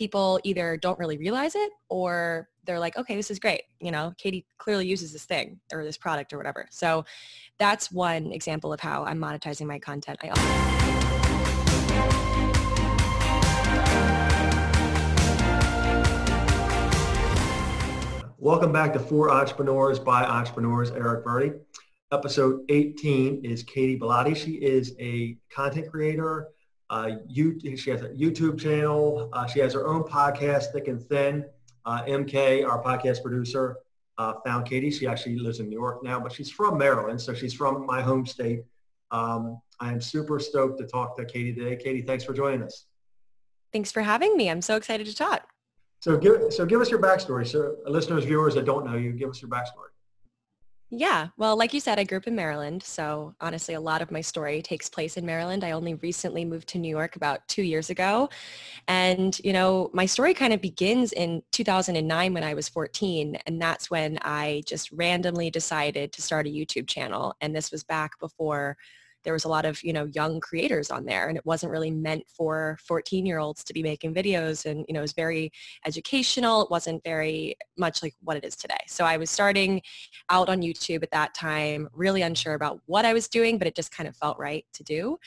people either don't really realize it or they're like, okay, this is great. You know, Katy clearly uses this thing or this product or whatever. So that's one example of how I'm monetizing my content. I also- Welcome back to For Entrepreneurs by Entrepreneurs, Eric Verdi. Episode 18 is Katy Bellotte. She is a content creator. Uh, you, she has a YouTube channel. Uh, she has her own podcast, Thick and Thin. Uh, MK, our podcast producer, uh, found Katy. She actually lives in New York now, but she's from Maryland, so she's from my home state. Um, I am super stoked to talk to Katy today. Katy, thanks for joining us. Thanks for having me. I'm so excited to talk. So give, so give us your backstory. So listeners, viewers that don't know you, give us your backstory. Yeah, well, like you said, I grew up in Maryland. So honestly, a lot of my story takes place in Maryland. I only recently moved to New York about two years ago. And, you know, my story kind of begins in 2009 when I was 14. And that's when I just randomly decided to start a YouTube channel. And this was back before there was a lot of, you know, young creators on there and it wasn't really meant for 14 year olds to be making videos and, you know, it was very educational. It wasn't very much like what it is today. So I was starting out on YouTube at that time, really unsure about what I was doing, but it just kind of felt right to do.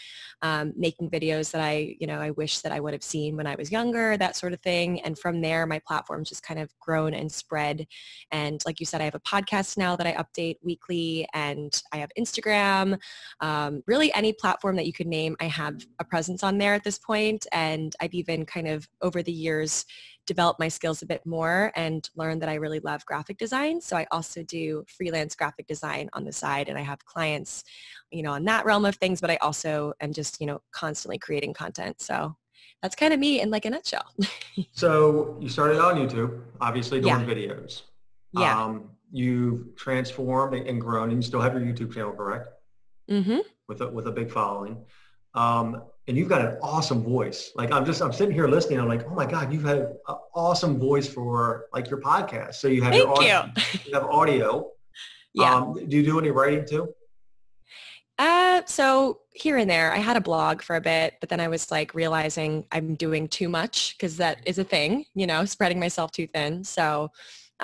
Um, making videos that I, you know, I wish that I would have seen when I was younger, that sort of thing. And from there, my platform's just kind of grown and spread. And like you said, I have a podcast now that I update weekly and I have Instagram. Um, really any platform that you could name, I have a presence on there at this point, and I've even kind of over the years developed my skills a bit more and learned that I really love graphic design. So I also do freelance graphic design on the side, and I have clients, you know, on that realm of things. But I also am just, you know, constantly creating content. So that's kind of me in like a nutshell. so you started on YouTube, obviously doing yeah. videos. Yeah. Um, you've transformed and grown, and you still have your YouTube channel, correct? Mm-hmm with a, with a big following. Um, and you've got an awesome voice. Like I'm just, I'm sitting here listening. I'm like, oh my God, you've had an awesome voice for like your podcast. So you have Thank your audio, you. you have audio. Yeah. Um, do you do any writing too? Uh, so here and there, I had a blog for a bit, but then I was like realizing I'm doing too much because that is a thing, you know, spreading myself too thin. So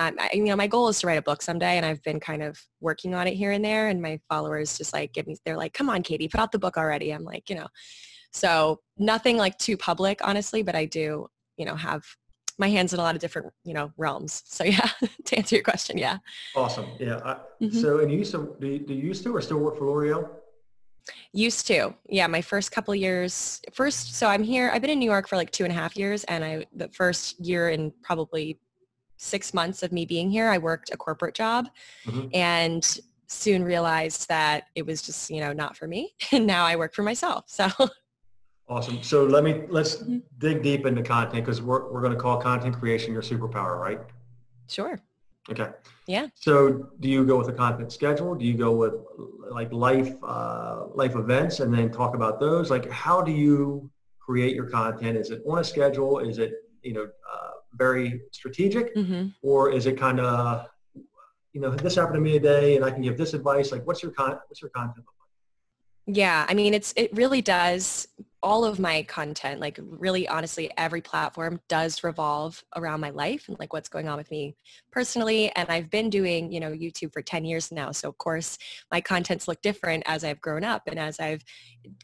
um, I, you know, my goal is to write a book someday and I've been kind of working on it here and there and my followers just like give me, they're like, come on, Katy, put out the book already. I'm like, you know, so nothing like too public, honestly, but I do, you know, have my hands in a lot of different, you know, realms. So yeah, to answer your question, yeah. Awesome. Yeah. I, mm-hmm. So, and you used to, do you, do you used to or still work for L'Oreal? Used to. Yeah, my first couple years. First, so I'm here. I've been in New York for like two and a half years, and I the first year in probably six months of me being here, I worked a corporate job mm-hmm. and soon realized that it was just, you know, not for me. And now I work for myself. So awesome. So let me, let's mm-hmm. dig deep into content because we're, we're going to call content creation your superpower, right? Sure. Okay. Yeah. So do you go with a content schedule? Do you go with like life, uh, life events and then talk about those? Like how do you create your content? Is it on a schedule? Is it, you know, uh, very strategic? Mm-hmm. or is it kind of you know this happened to me today and i can give this advice? Like what's your con what's your content like? Yeah i mean it's it really does all of my content like really honestly every platform does revolve around my life and like what's going on with me personally and i've been doing you know youtube for 10 years now so of course my contents look different as i've grown up and as i've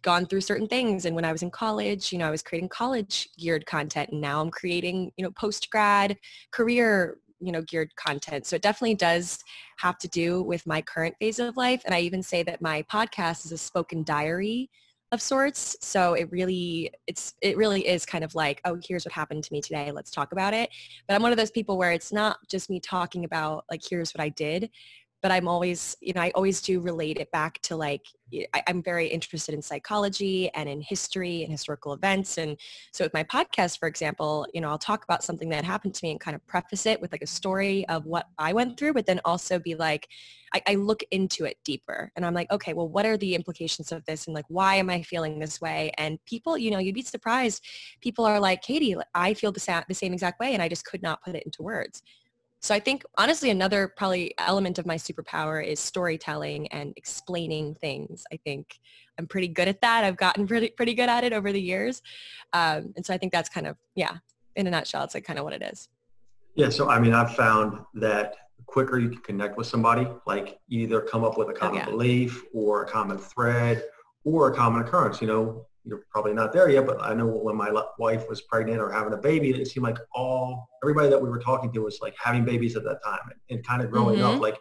gone through certain things and when i was in college you know i was creating college geared content and now i'm creating you know post grad career you know geared content so it definitely does have to do with my current phase of life and i even say that my podcast is a spoken diary of sorts. So it really, it's, it really is kind of like, oh, here's what happened to me today. Let's talk about it. But I'm one of those people where it's not just me talking about like, here's what I did, but I'm always, you know, I always do relate it back to like, I, am very interested in psychology and in history and historical events. And so with my podcast, for example, you know, I'll talk about something that happened to me and kind of preface it with like a story of what I went through, but then also be like, I, I look into it deeper and I'm like, okay, well, what are the implications of this? And like, why am I feeling this way? And people, you know, you'd be surprised. People are like, Katy, I feel the, sa- the same exact way. And I just could not put it into words. So I think honestly another probably element of my superpower is storytelling and explaining things. I think I'm pretty good at that. I've gotten pretty pretty good at it over the years, um, and so I think that's kind of yeah in a nutshell, it's like kind of what it is. Yeah. So, I mean, I've found that the quicker you can connect with somebody, like either come up with a common oh, yeah. belief or a common thread or a common occurrence, you know, you're probably not there yet, but I know when my wife was pregnant or having a baby, it seemed like all, everybody that we were talking to was like having babies at that time and, and kind of growing mm-hmm. up. Like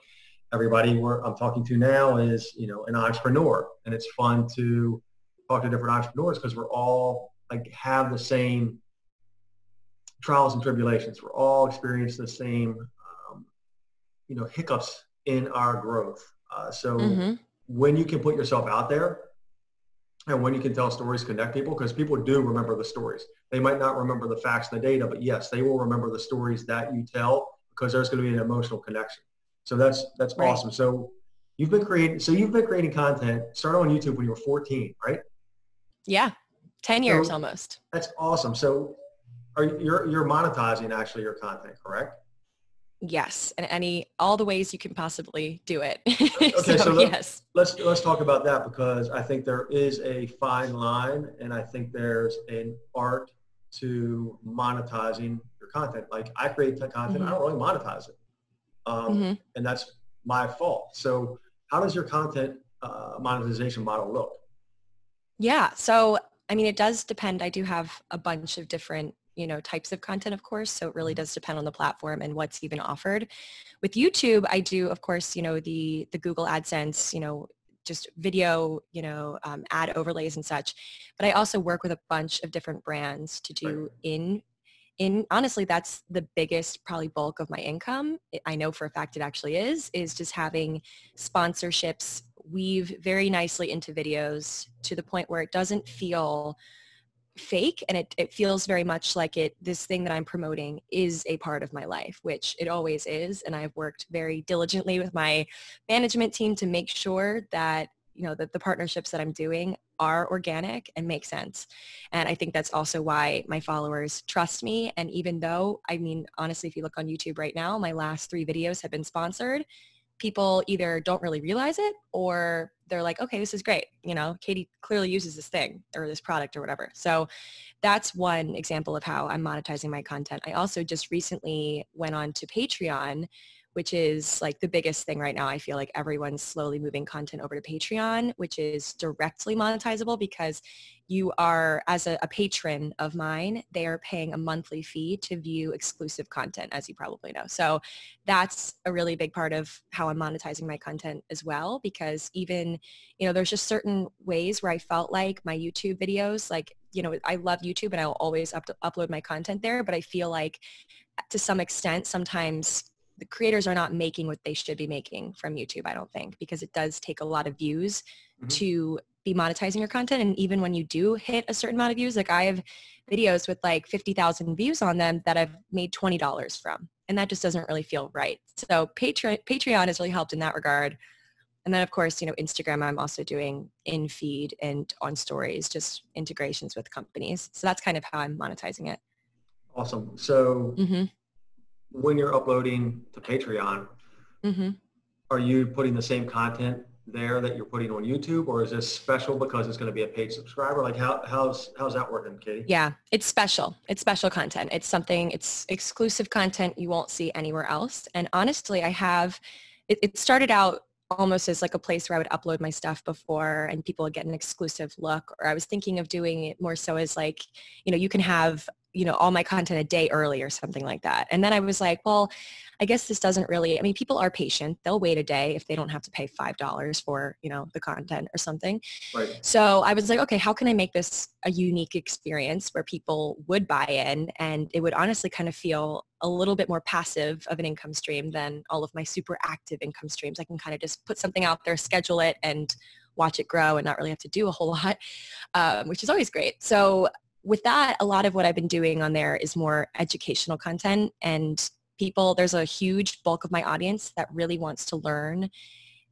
everybody we're, I'm talking to now is, you know, an entrepreneur and it's fun to talk to different entrepreneurs because we're all like have the same trials and tribulations. We're all experiencing the same, um, you know, hiccups in our growth. Uh, so mm-hmm. when you can put yourself out there and when you can tell stories, connect people, because people do remember the stories. They might not remember the facts and the data, but yes, they will remember the stories that you tell because there's going to be an emotional connection. So that's that's right. awesome. So you've been creating so you've been creating content started on YouTube when you were 14, right? Yeah. 10 years so almost. That's awesome. So are you're you're monetizing actually your content, correct? Yes, and any all the ways you can possibly do it. okay, so, so let, yes. Let's let's talk about that because I think there is a fine line, and I think there's an art to monetizing your content. Like I create content, mm-hmm. I don't really monetize it, um, mm-hmm. and that's my fault. So how does your content uh, monetization model look? Yeah, so I mean, it does depend. I do have a bunch of different you know, types of content, of course. So it really mm-hmm. does depend on the platform and what's even offered. With YouTube, I do, of course, you know, the, the Google AdSense, you know, just video, you know, um, ad overlays and such. But I also work with a bunch of different brands to do in in honestly that's the biggest probably bulk of my income i know for a fact it actually is is just having sponsorships weave very nicely into videos to the point where it doesn't feel fake and it, it feels very much like it this thing that i'm promoting is a part of my life which it always is and i've worked very diligently with my management team to make sure that you know that the partnerships that i'm doing are organic and make sense. And i think that's also why my followers trust me and even though i mean honestly if you look on youtube right now my last three videos have been sponsored people either don't really realize it or they're like, okay, this is great. You know, Katy clearly uses this thing or this product or whatever. So that's one example of how I'm monetizing my content. I also just recently went on to Patreon which is like the biggest thing right now. I feel like everyone's slowly moving content over to Patreon, which is directly monetizable because you are, as a, a, patron of mine, they are paying a monthly fee to view exclusive content, as you probably know. So that's a really big part of how I'm monetizing my content as well, because even, you know, there's just certain ways where I felt like my YouTube videos, like, you know, I love YouTube and I'll always up upload my content there, but I feel like to some extent, sometimes the creators are not making what they should be making from YouTube, I don't think, because it does take a lot of views mm-hmm. to be monetizing your content. And even when you do hit a certain amount of views, like I have videos with like 50,000 views on them that I've made $20 from. And that just doesn't really feel right. So Patreon, Patreon has really helped in that regard. And then of course, you know, Instagram, I'm also doing in feed and on stories, just integrations with companies. So that's kind of how I'm monetizing it. Awesome. So mm-hmm when you're uploading to Patreon, mm-hmm. are you putting the same content there that you're putting on YouTube or is this special because it's going to be a paid subscriber? Like how, how's, how's that working, Katy? Yeah, it's special. It's special content. It's something, it's exclusive content you won't see anywhere else. And honestly, I have, it, it started out almost as like a place where I would upload my stuff before and people would get an exclusive look or I was thinking of doing it more so as like, you know, you can have you know, all my content a day early or something like that. And then I was like, well, I guess this doesn't really, I mean, people are patient. They'll wait a day if they don't have to pay $5 for, you know, the content or something. Right. So I was like, okay, how can I make this a unique experience where people would buy in and it would honestly kind of feel a little bit more passive of an income stream than all of my super active income streams. I can kind of just put something out there, schedule it and watch it grow and not really have to do a whole lot, um, which is always great. So with that, a lot of what I've been doing on there is more educational content and people, there's a huge bulk of my audience that really wants to learn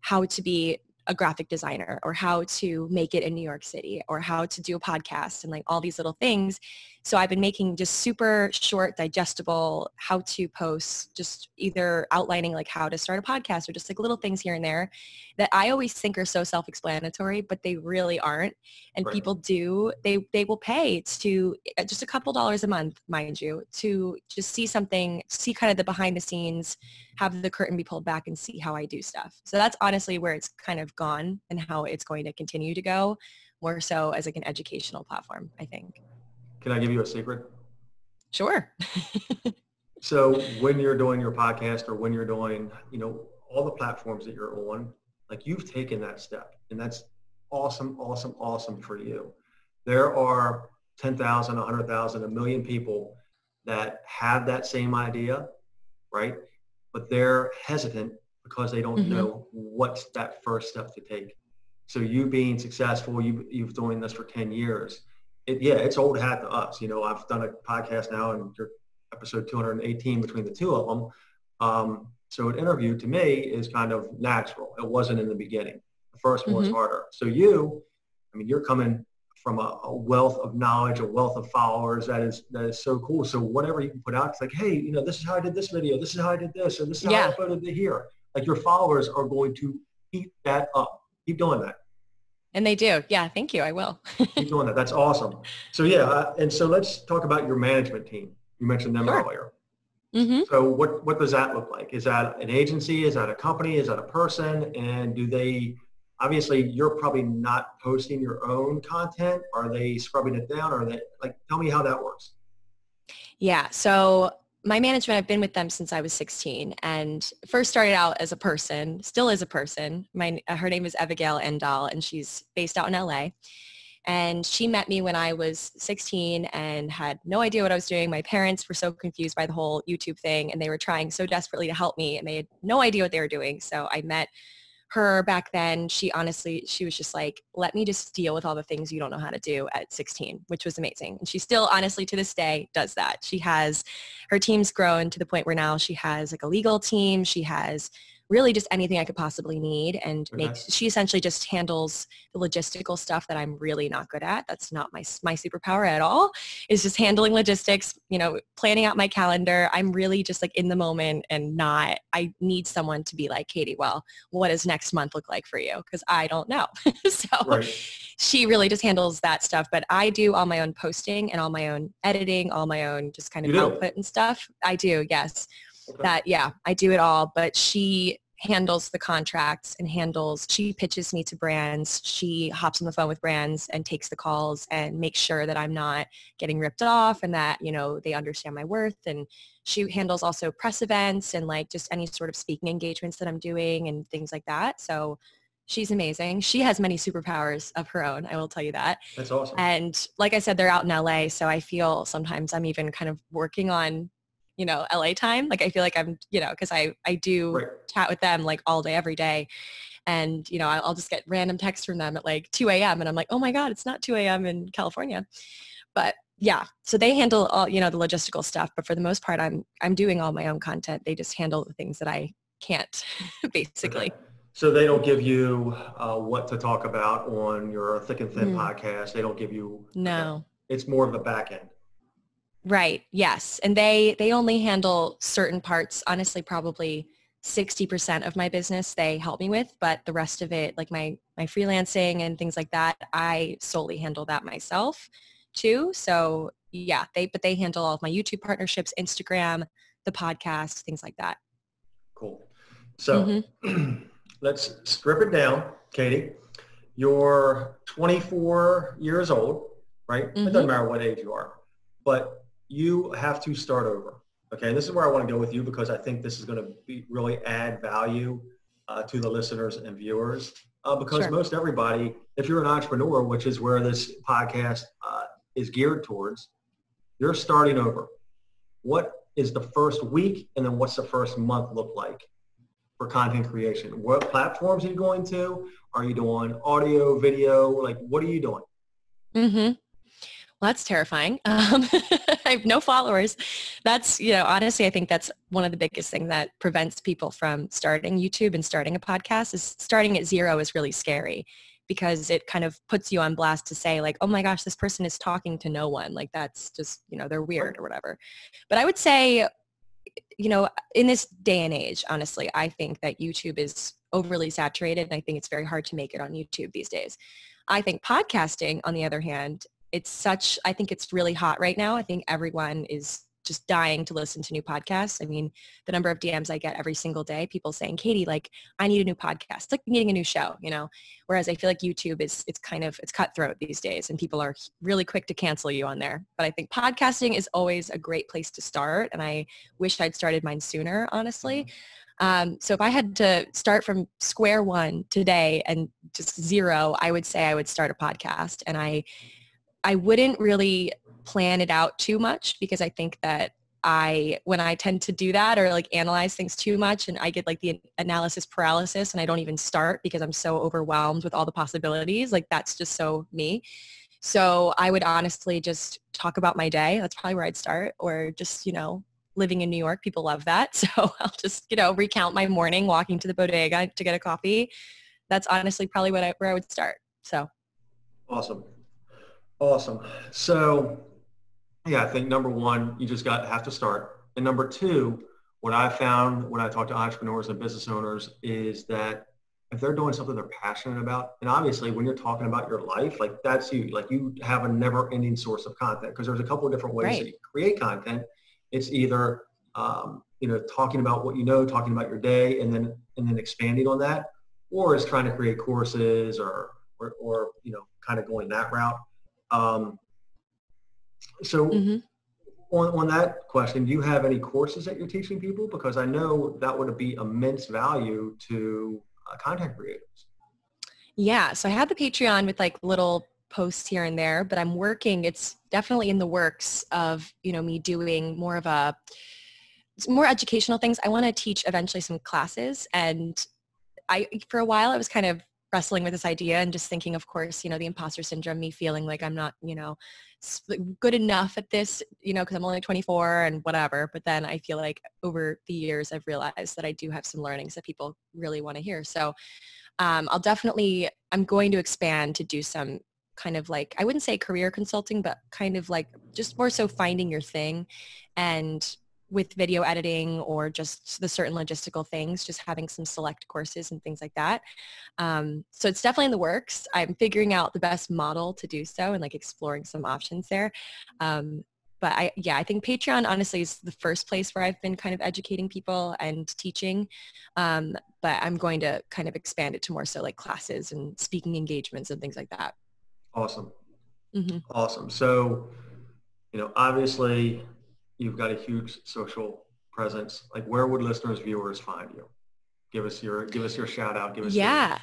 how to be a graphic designer or how to make it in New York City or how to do a podcast and like all these little things So I've been making just super short, digestible how-to posts, just either outlining like how to start a podcast or just like little things here and there that I always think are so self-explanatory, but they really aren't. And right. people do, they, they will pay to uh, just a couple dollars a month, mind you, to just see something, see kind of the behind the scenes, have the curtain be pulled back and see how I do stuff. So that's honestly where it's kind of gone and how it's going to continue to go more so as like an educational platform, I think. Can I give you a secret? Sure. so when you're doing your podcast or when you're doing, you know, all the platforms that you're on, like you've taken that step and that's awesome, awesome, awesome for you. There are 10,000, 100,000, a million people that have that same idea, right? But they're hesitant because they don't mm-hmm. know what's that first step to take. So you being successful, you, you've doing this for 10 years it, yeah, it's old hat to us. You know, I've done a podcast now and you're episode 218 between the two of them. Um, so an interview to me is kind of natural. It wasn't in the beginning. The 1st mm-hmm. one was harder. So you, I mean, you're coming from a, a, wealth of knowledge, a wealth of followers. That is that is so cool. So whatever you can put out, it's like, hey, you know, this is how I did this video. This is how I did this, and this is how yeah. I uploaded it here. Like your followers are going to eat that up. Keep doing that. And they do. Yeah, thank you. I will. Keep doing that. That's awesome. So yeah, uh, and so let's talk about your management team. You mentioned them sure. earlier. Mm-hmm. So what, what does that look like? Is that an agency? Is that a company? Is that a person? And do they, obviously you're probably not posting your own content. Are they scrubbing it down? Or are they, like, tell me how that works. Yeah. So my management, I've been with them since I was 16 and first started out as a person, still is a person. My, uh, her name is Abigail Endall and she's based out in LA. And she met me when I was 16 and had no idea what I was doing. My parents were so confused by the whole YouTube thing and they were trying so desperately to help me and they had no idea what they were doing. So I met her back then, she honestly, she was just like, let me just deal with all the things you don't know how to do at 16, which was amazing. And she still honestly to this day does that. She has, her team's grown to the point where now she has like a legal team. She has really just anything I could possibly need and makes she essentially just handles the logistical stuff that I'm really not good at. That's not my my superpower at all. Is just handling logistics, you know, planning out my calendar. I'm really just like in the moment and not I need someone to be like, "Katy, well, what does next month look like for you?" because I don't know. so right. she really just handles that stuff, but I do all my own posting and all my own editing, all my own just kind of output and stuff. I do, yes. Okay. That yeah, I do it all. But she handles the contracts and handles she pitches me to brands. She hops on the phone with brands and takes the calls and makes sure that i'm not getting ripped off and that you know they understand my worth. And she handles also press events and like just any sort of speaking engagements that i'm doing and things like that. So she's amazing. She has many superpowers of her own i will tell you that. That's awesome. And like i said they're out in la so i feel sometimes i'm even kind of working on you know, LA time. Like I feel like I'm, you know, because I, I do right. chat with them like all day, every day. And, you know, I'll just get random texts from them at like 2 a.m. And I'm like, oh my God, it's not 2 a.m. in California. But yeah, so they handle all, you know, the logistical stuff. But for the most part, I'm, I'm doing all my own content. They just handle the things that I can't, basically. Okay. So they don't give you uh, what to talk about on your Thick and Thin mm. podcast. They don't give you. No. It's more of the back end. Right. Yes. And they they only handle certain parts. Honestly, probably 60% of my business they help me with, but the rest of it, like my my freelancing and things like that, I solely handle that myself too. So yeah, they but they handle all of my YouTube partnerships, Instagram, the podcast, things like that. Cool. So mm-hmm. let's strip it down, Katy. You're 24 years old, right? Mm-hmm. It doesn't mm-hmm. matter what age you are, but you have to start over. Okay, and this is where I want to go with you because I think this is going to be really add value uh, to the listeners and viewers. Uh, because sure. most everybody, if you're an entrepreneur, which is where this podcast uh, is geared towards, you're starting over. What is the first week and then what's the first month look like for content creation? What platforms are you going to? Are you doing audio, video? Like, what are you doing? Mm-hmm. Well, that's terrifying. Um, I have no followers. That's, you know, honestly, I think that's one of the biggest things that prevents people from starting YouTube and starting a podcast is starting at zero is really scary. because it kind of puts you on blast to say like, oh my gosh, this person is talking to no one. Like that's just, you know, they're weird or whatever. But I would say, you know, in this day and age, honestly, I think that YouTube is overly saturated and I think it's very hard to make it on YouTube these days. I think podcasting, on the other hand, it's such, I think it's really hot right now. I think everyone is just dying to listen to new podcasts. I mean, the number of DMs I get every single day, people saying, Katy, like, I need a new podcast. It's like needing a new show, you know? Whereas I feel like YouTube is, it's kind of, it's cutthroat these days and people are really quick to cancel you on there. But I think podcasting is always a great place to start. And I wish I'd started mine sooner, honestly. Mm-hmm. Um, so if I had to start from square one today and just zero, I would say I would start a podcast. And I, I wouldn't really plan it out too much because I think that I, when I tend to do that or like analyze things too much and I get like the analysis paralysis and I don't even start because I'm so overwhelmed with all the possibilities, like that's just so me. So I would honestly just talk about my day. That's probably where I'd start or just, you know, living in New York, people love that. So I'll just, you know, recount my morning walking to the bodega to get a coffee. That's honestly probably what I, where I would start. So. Awesome. Awesome. So yeah, I think number one, you just got have to start. And number two, what I found when I talk to entrepreneurs and business owners is that if they're doing something they're passionate about, and obviously when you're talking about your life, like that's you, like you have a never ending source of content because there's a couple of different ways right. that you create content. It's either, um, you know, talking about what you know, talking about your day and then, and then expanding on that, or is trying to create courses or, or, or you know, kind of going that route. Um, so mm-hmm. on, on that question, do you have any courses that you're teaching people? Because I know that would be immense value to uh, content creators. Yeah. So I had the Patreon with like little posts here and there, but I'm working, it's definitely in the works of, you know, me doing more of a, more educational things. I want to teach eventually some classes and I, for a while I was kind of wrestling with this idea and just thinking, of course, you know, the imposter syndrome, me feeling like I'm not, you know, good enough at this, you know, because I'm only 24 and whatever. But then I feel like over the years, I've realized that I do have some learnings that people really want to hear. So um, I'll definitely, I'm going to expand to do some kind of like, I wouldn't say career consulting, but kind of like just more so finding your thing and with video editing or just the certain logistical things, just having some select courses and things like that. Um, so it's definitely in the works. I'm figuring out the best model to do so and like exploring some options there. Um, but I, yeah, I think Patreon honestly is the first place where I've been kind of educating people and teaching. Um, but I'm going to kind of expand it to more so like classes and speaking engagements and things like that. Awesome. Mm-hmm. Awesome. So, you know, obviously you've got a huge social presence. Like where would listeners, viewers find you? Give us your give us your shout out. Give us yeah. Your,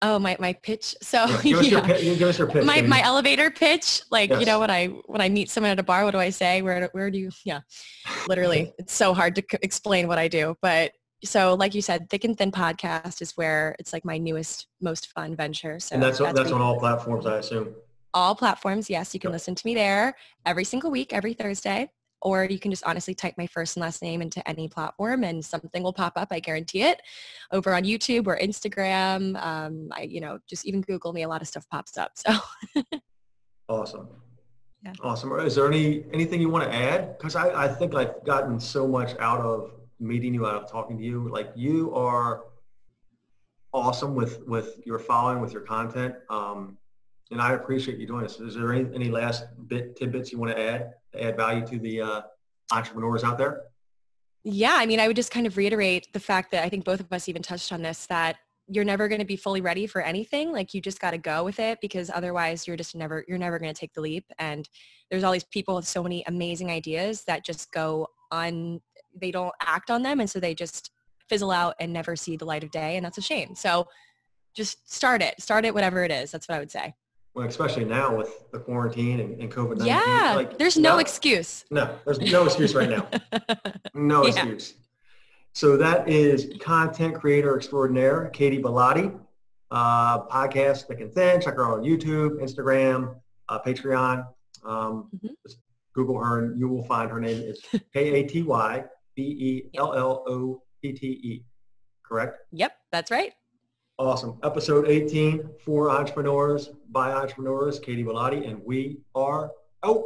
Oh, my, my pitch. So yeah, give, us yeah. your, give us your pitch. My, my elevator pitch. Like, yes. you know, when I, when I meet someone at a bar, what do I say? Where, where do you, yeah, literally it's so hard to c- explain what I do, but so like you said, Thick and Thin podcast is where it's like my newest, most fun venture. So and that's, that's, that's on all platforms, I assume. All platforms. Yes. You can yep. listen to me there every single week, every Thursday or you can just honestly type my first and last name into any platform and something will pop up. I guarantee it over on YouTube or Instagram. Um, I, you know, just even Google me, a lot of stuff pops up. So awesome. Yeah. Awesome. Is there any, anything you want to add? Cause I, I think I've gotten so much out of meeting you, out of talking to you. Like you are awesome with, with your following, with your content. Um, and I appreciate you doing this. Is there any, any last bit tidbits you want to add? Add value to the uh, entrepreneurs out there? Yeah, I mean, I would just kind of reiterate the fact that I think both of us even touched on this, that you're never going to be fully ready for anything. Like you just got to go with it because otherwise you're just never, you're never going to take the leap. And there's all these people with so many amazing ideas that just go on, they don't act on them. And so they just fizzle out and never see the light of day. And that's a shame. So just start it, start it, whatever it is. That's what I would say well, especially now with the quarantine and, and COVID-19. Yeah, like, there's no, no, excuse. No, there's no excuse right now. No yeah. excuse. So that is content creator extraordinaire, Katy Bellotte. Uh, podcast Thick and Thin. Check her out on YouTube, Instagram, uh, Patreon. Um, mm-hmm. Just Google her and you will find her name is K-A-T-Y-B-E-L-L-O-T-T-E. Correct? Yep, that's right. Awesome. Episode 18 for entrepreneurs by entrepreneurs, Katy Bellotte, and we are out.